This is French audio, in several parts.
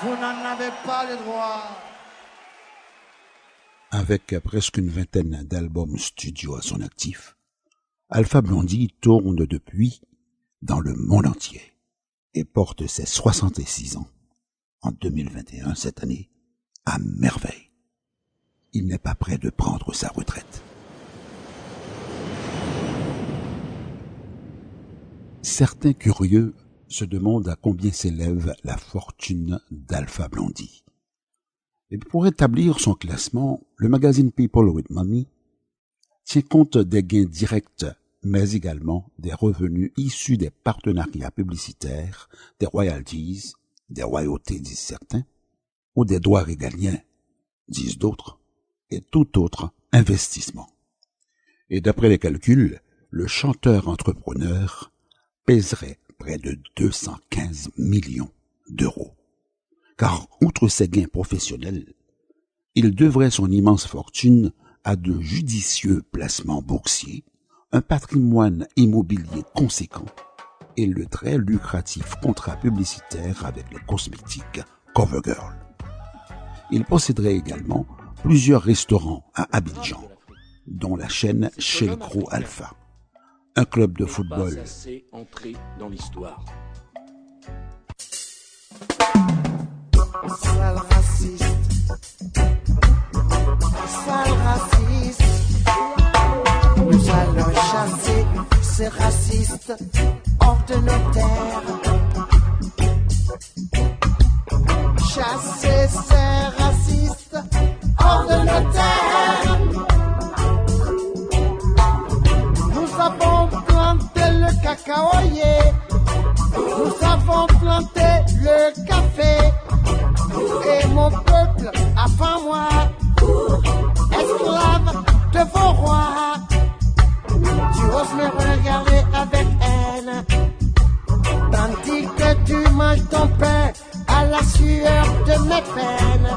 Vous n'en avez pas le droit. Avec presque une vingtaine d'albums studio à son actif, Alpha Blondie tourne depuis dans le monde entier et porte ses 66 ans en 2021 cette année à merveille. Il n'est pas prêt de prendre sa retraite. Certains curieux se demandent à combien s'élève la fortune d'Alpha Blondie. Et pour établir son classement, le magazine People with Money tient compte des gains directs, mais également des revenus issus des partenariats publicitaires, des royalties, des royautés disent certains, ou des droits régaliens, disent d'autres, et tout autre investissement. Et d'après les calculs, le chanteur entrepreneur pèserait près de 215 millions d'euros. Car outre ses gains professionnels, il devrait son immense fortune à de judicieux placements boursiers, un patrimoine immobilier conséquent et le très lucratif contrat publicitaire avec les cosmétiques CoverGirl. Il posséderait également plusieurs restaurants à Abidjan, dont la chaîne Shelcro Alpha un club de football. entré dans l'histoire. Sale raciste. Sale raciste. Nous allons chasser ces racistes hors de nos terres. Nous avons planté le café. Et mon peuple a faim moi. Esclave de vos rois. Tu oses me regarder avec haine. Tandis que tu manges ton pain à la sueur de mes peines.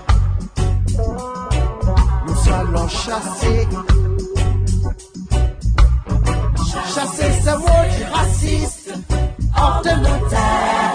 Nous allons chasser chasser ce mot raciste hors de nos terres.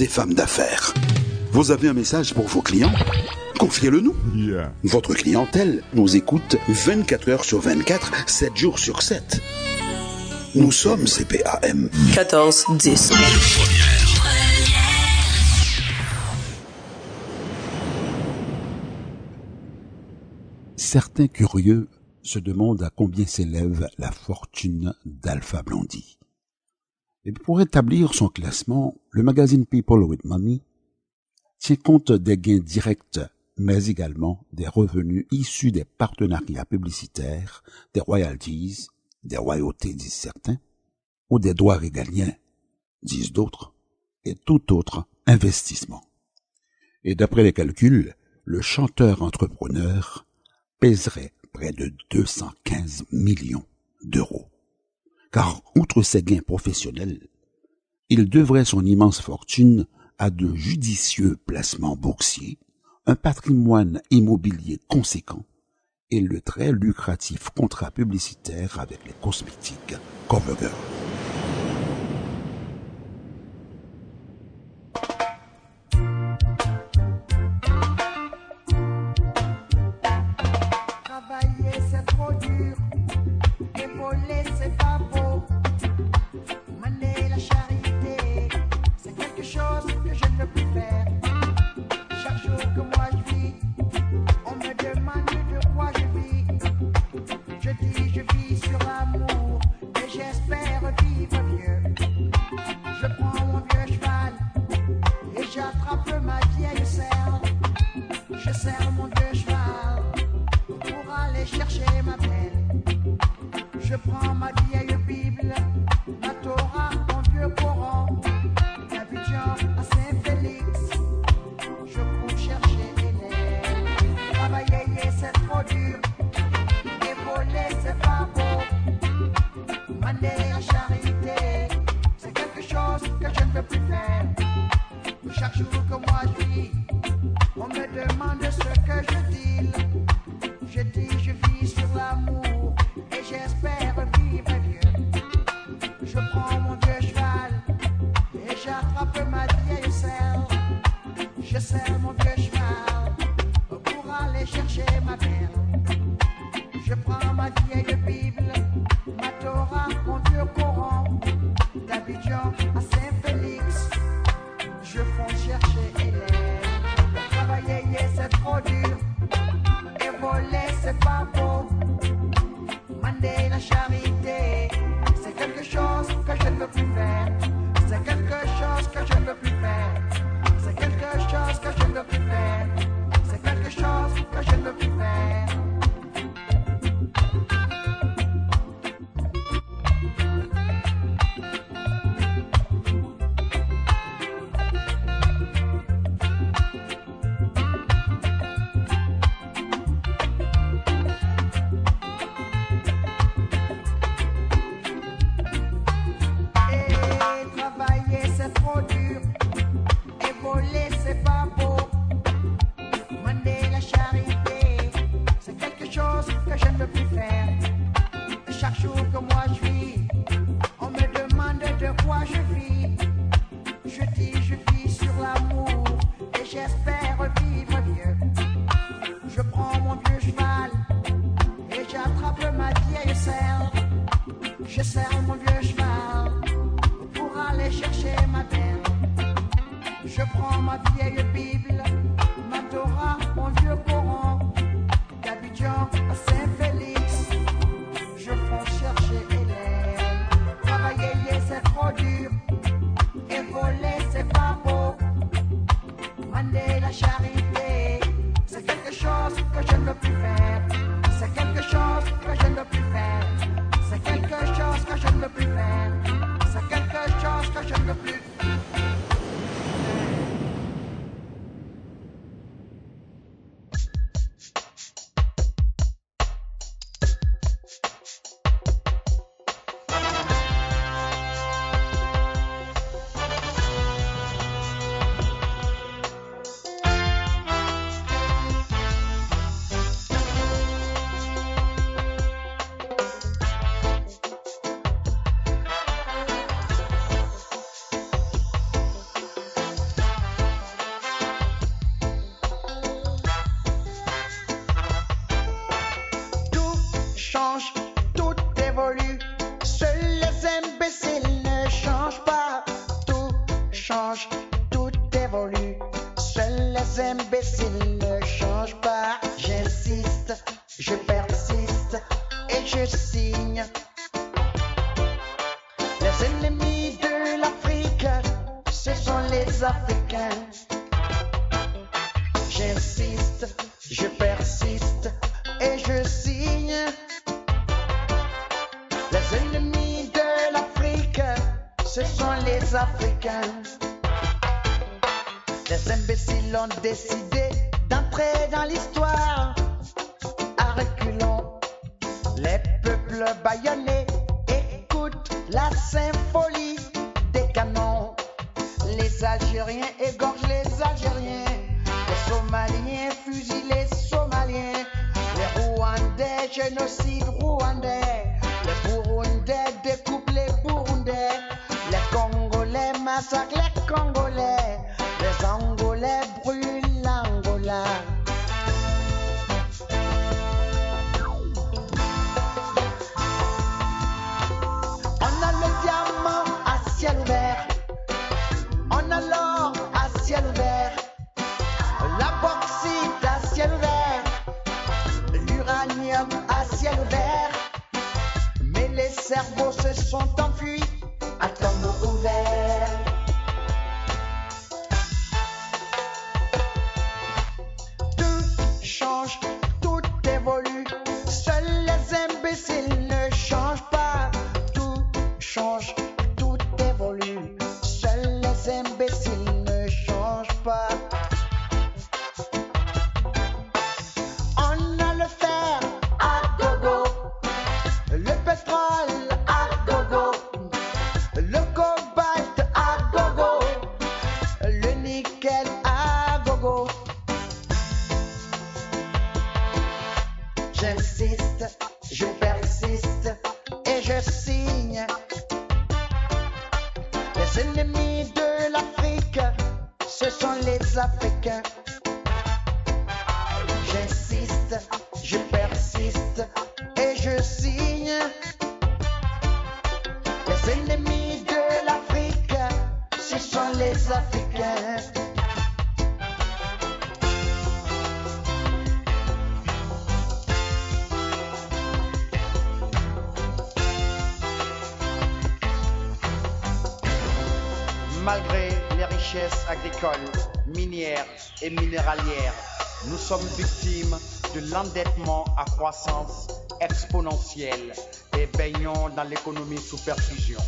Et femmes d'affaires. Vous avez un message pour vos clients? Confiez-le nous. Votre clientèle nous écoute 24 heures sur 24, 7 jours sur 7. Nous sommes CPAM. 14 10. Certains curieux se demandent à combien s'élève la fortune d'Alpha Blondie. Et pour établir son classement, le magazine People with Money tient compte des gains directs, mais également des revenus issus des partenariats publicitaires, des royalties, des royautés disent certains, ou des droits régaliens, disent d'autres, et tout autre investissement. Et d'après les calculs, le chanteur entrepreneur pèserait près de 215 millions d'euros. Car outre ses gains professionnels, il devrait son immense fortune à de judicieux placements boursiers, un patrimoine immobilier conséquent et le très lucratif contrat publicitaire avec les cosmétiques CoverGirl. chercher ma peine. Je prends ma vieille Bible, ma Torah, mon vieux Coran, d'Abidjan à Saint-Félix. Je cours chercher Hélène. Travailler, c'est trop dur. Et voler, c'est pas beau. Mander à charité, c'est quelque chose que je ne peux plus faire. Chaque jour que moi je vis. que je ne peux plus faire. Chaque jour que moi je vis, on me demande de quoi je vis. Je dis, je vis sur l'amour et j'espère vivre mieux. Je prends mon vieux cheval et j'attrape ma vieille serre. Je serre mon vieux cheval pour aller chercher ma terre Je prends ma vieille Bible. et je signe. Les ennemis de l'Afrique, ce sont les Africains. J'insiste, je persiste et je signe. Les ennemis de l'Afrique, ce sont les Africains. Les imbéciles ont décidé d'entrer dans l'histoire. le baïonné, écoute la symphonie des canons. Les Algériens égorgent les Algériens, les Somaliens fusillent les Somaliens, les Rwandais génocide rwandais, les Burundais découpent les Burundais, les Congolais massacrent les Congolais, les Angolais brûlent cerveaux se sont en richesses agricoles, minières et minéralières, nous sommes victimes de l'endettement à croissance exponentielle et baignons dans l'économie sous perfusion.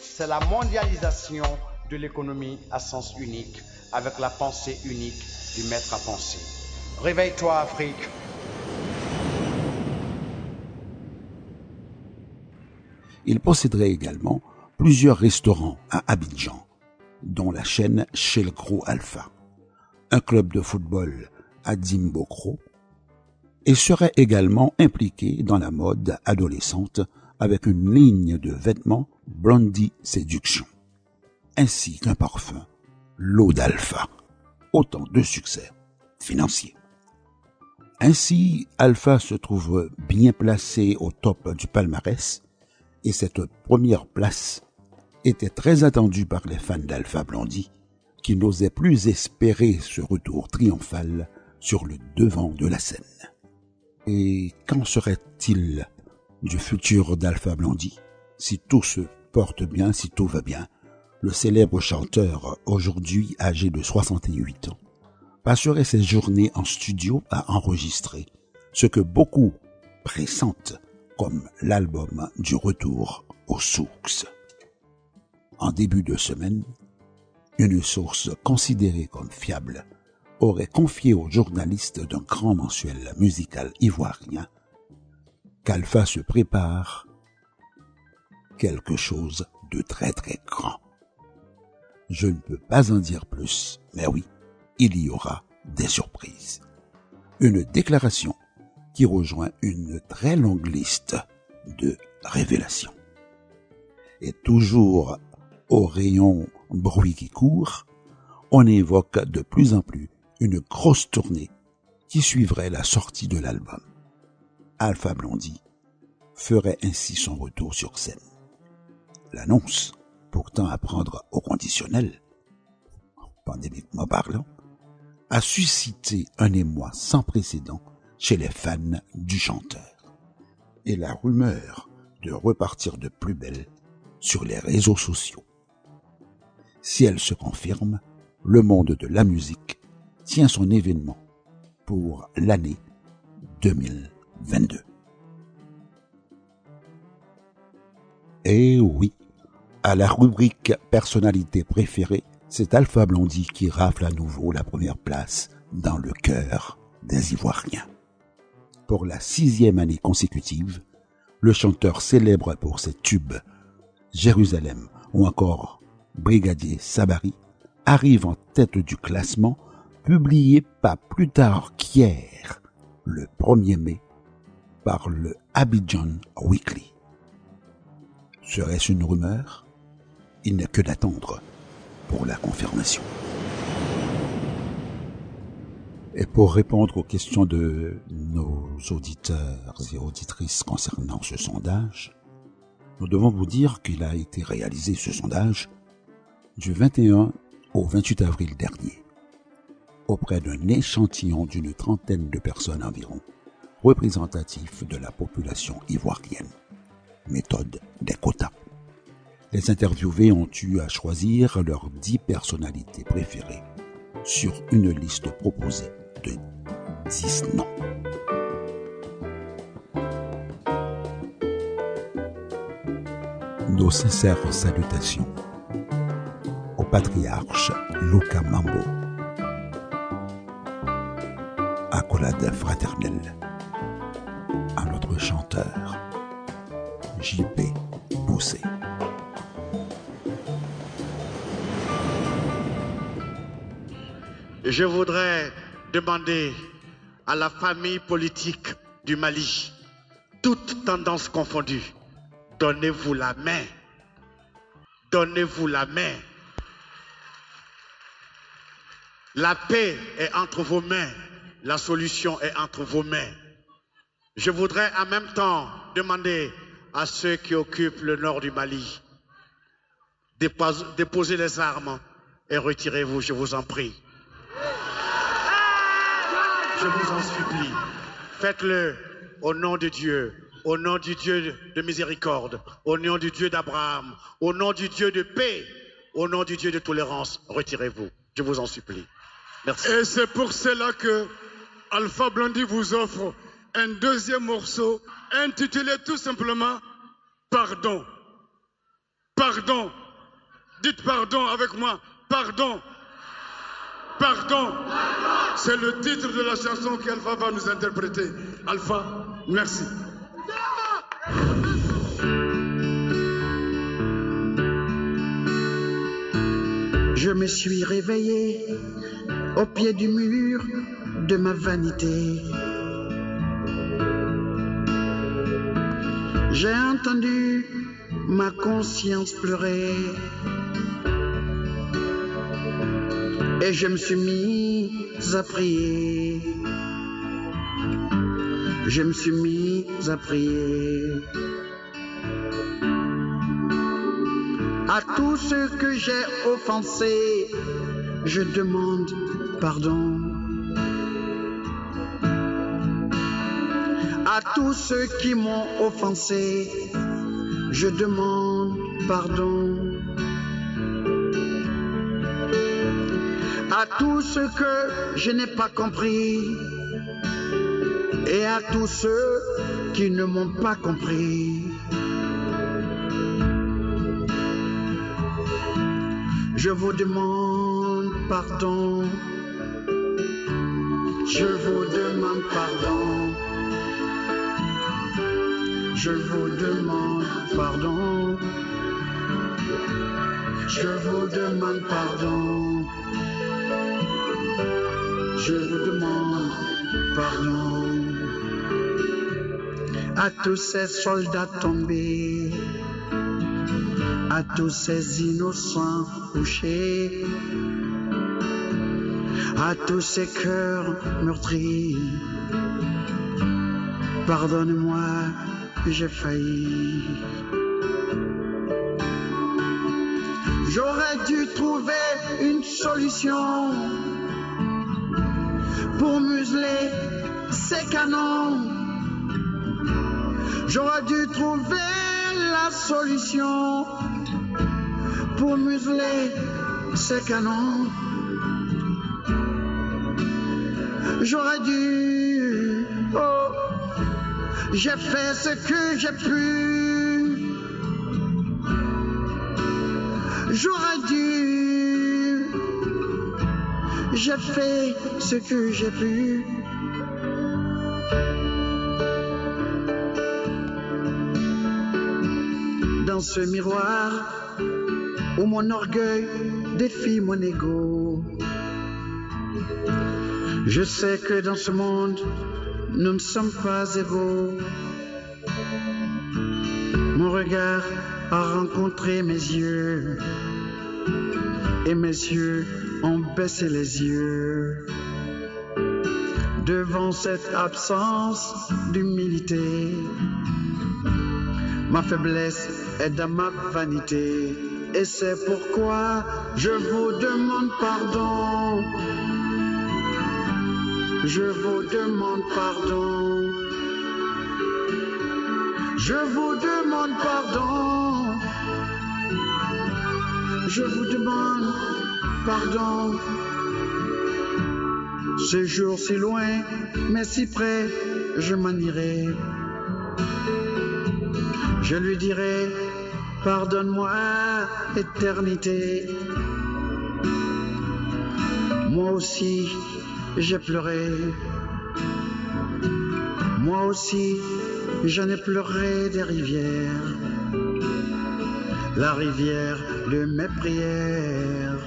C'est la mondialisation de l'économie à sens unique, avec la pensée unique du maître à penser. Réveille-toi Afrique. Il posséderait également plusieurs restaurants à Abidjan, dont la chaîne Shelcro Alpha, un club de football à Dimbokro, et serait également impliqué dans la mode adolescente avec une ligne de vêtements Blondie Séduction, ainsi qu'un parfum, l'eau d'Alpha. Autant de succès financiers. Ainsi, Alpha se trouve bien placé au top du palmarès et cette première place était très attendue par les fans d'Alpha Blondie qui n'osaient plus espérer ce retour triomphal sur le devant de la scène. Et qu'en serait-il du futur d'Alpha Blondie si tout se porte bien, si tout va bien? Le célèbre chanteur, aujourd'hui âgé de 68 ans, passerait ses journées en studio à enregistrer ce que beaucoup pressentent comme l'album du retour aux sources. En début de semaine, une source considérée comme fiable aurait confié aux journalistes d'un grand mensuel musical ivoirien qu'Alpha se prépare quelque chose de très très grand. Je ne peux pas en dire plus, mais oui, il y aura des surprises. Une déclaration qui rejoint une très longue liste de révélations. Et toujours au rayon bruit qui court, on évoque de plus en plus une grosse tournée qui suivrait la sortie de l'album. Alpha Blondie ferait ainsi son retour sur scène. L'annonce, pourtant à prendre au conditionnel, pandémiquement parlant, a suscité un émoi sans précédent chez les fans du chanteur. Et la rumeur de repartir de plus belle sur les réseaux sociaux. Si elle se confirme, le monde de la musique tient son événement pour l'année 2022. Et oui, à la rubrique personnalité préférée, c'est Alpha Blondie qui rafle à nouveau la première place dans le cœur des Ivoiriens. Pour la sixième année consécutive, le chanteur célèbre pour ses tubes Jérusalem ou encore Brigadier Sabari arrive en tête du classement publié pas plus tard qu'hier, le 1er mai, par le Abidjan Weekly. Serait-ce une rumeur? Il n'est que d'attendre pour la confirmation. Et pour répondre aux questions de nos auditeurs et auditrices concernant ce sondage, nous devons vous dire qu'il a été réalisé ce sondage du 21 au 28 avril dernier auprès d'un échantillon d'une trentaine de personnes environ, représentatifs de la population ivoirienne. Méthode des quotas. Les interviewés ont eu à choisir leurs dix personnalités préférées sur une liste proposée de dix noms. Nos sincères salutations patriarche Luca Mambo, accolade fraternelle à notre chanteur JP Boussé. Je voudrais demander à la famille politique du Mali toutes tendances confondues, donnez-vous la main. Donnez-vous la main. La paix est entre vos mains. La solution est entre vos mains. Je voudrais en même temps demander à ceux qui occupent le nord du Mali, déposez les armes et retirez-vous, je vous en prie. Je vous en supplie. Faites-le au nom de Dieu, au nom du Dieu de miséricorde, au nom du Dieu d'Abraham, au nom du Dieu de paix, au nom du Dieu de tolérance. Retirez-vous, je vous en supplie. Merci. Et c'est pour cela que Alpha Blondie vous offre un deuxième morceau intitulé tout simplement Pardon. Pardon. Dites pardon avec moi. Pardon. Pardon. C'est le titre de la chanson qu'Alpha va nous interpréter. Alpha, merci. Je me suis réveillé au pied du mur de ma vanité. J'ai entendu ma conscience pleurer. Et je me suis mis à prier. Je me suis mis à prier. À tous ceux que j'ai offensés, je demande pardon. À tous ceux qui m'ont offensé, je demande pardon. À tous ceux que je n'ai pas compris et à tous ceux qui ne m'ont pas compris. Je vous demande pardon. Je vous demande pardon. Je vous demande pardon. Je vous demande pardon. Je vous demande pardon. À tous ces soldats tombés à tous ces innocents couchés, à tous ces cœurs meurtris. Pardonne-moi, j'ai failli. J'aurais dû trouver une solution pour museler ces canons. J'aurais dû trouver la solution pour museler ces canons. J'aurais dû, oh, j'ai fait ce que j'ai pu. J'aurais dû, j'ai fait ce que j'ai pu. Dans ce miroir, où mon orgueil défie mon ego. Je sais que dans ce monde, nous ne sommes pas égaux. Mon regard a rencontré mes yeux et mes yeux ont baissé les yeux devant cette absence d'humilité. Ma faiblesse est dans ma vanité. Et c'est pourquoi je vous demande pardon. Je vous demande pardon. Je vous demande pardon. Je vous demande pardon. Ce jour si loin, mais si près, je m'en irai. Je lui dirai, pardonne-moi, éternité. Moi aussi, j'ai pleuré. Moi aussi, j'en ai pleuré des rivières. La rivière de mes prières.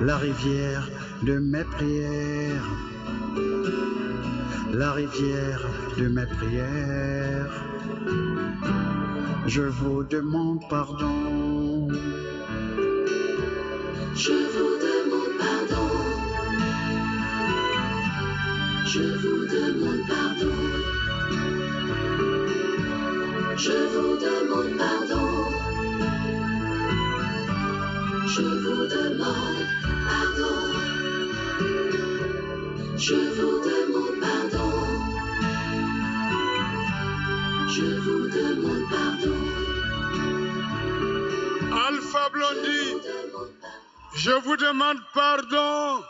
La rivière de mes prières. la rivière de mes prières. Je vous demande pardon. Je vous Je vous demande pardon. Je vous demande pardon. Je vous demande pardon. Je vous demande pardon. Je vous demande pardon. Alpha Blondie, je vous demande pardon.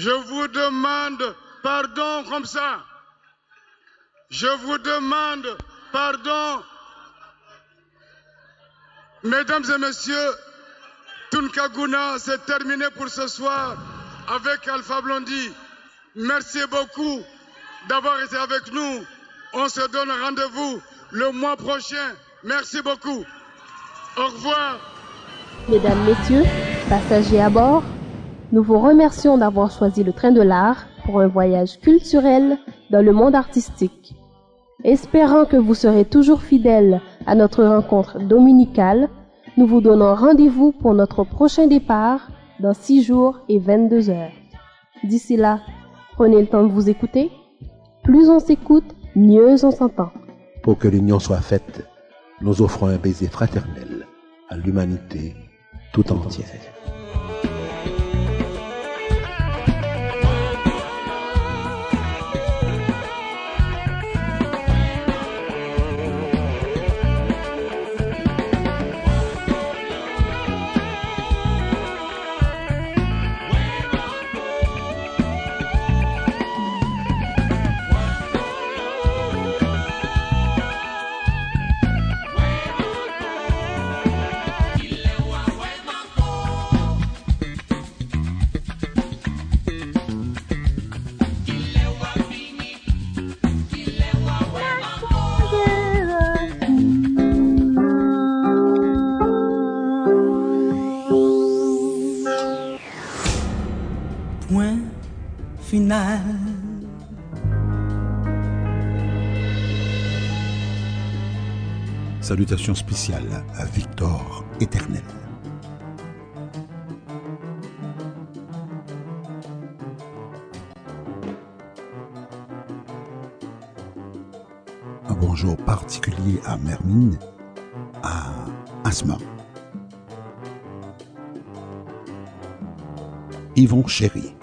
Je vous demande pardon comme ça. Je vous demande pardon. Mesdames et messieurs, Tunkaguna, c'est terminé pour ce soir avec Alpha Blondie. Merci beaucoup d'avoir été avec nous. On se donne rendez-vous le mois prochain. Merci beaucoup. Au revoir. Mesdames, Messieurs, passagers à bord, nous vous remercions d'avoir choisi le train de l'art pour un voyage culturel dans le monde artistique. Espérant que vous serez toujours fidèles à notre rencontre dominicale, nous vous donnons rendez-vous pour notre prochain départ dans 6 jours et 22 heures. D'ici là, prenez le temps de vous écouter. Plus on s'écoute, mieux on s'entend. Pour que l'union soit faite, nous offrons un baiser fraternel à l'humanité tout entière. Salutations spéciales à Victor Éternel. Un bonjour particulier à Mermine, à Asma, Yvon Chéry,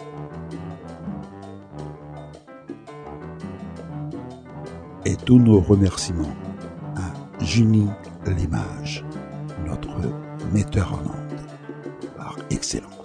et tous nos remerciements Junie Limage, notre metteur en onde par excellence.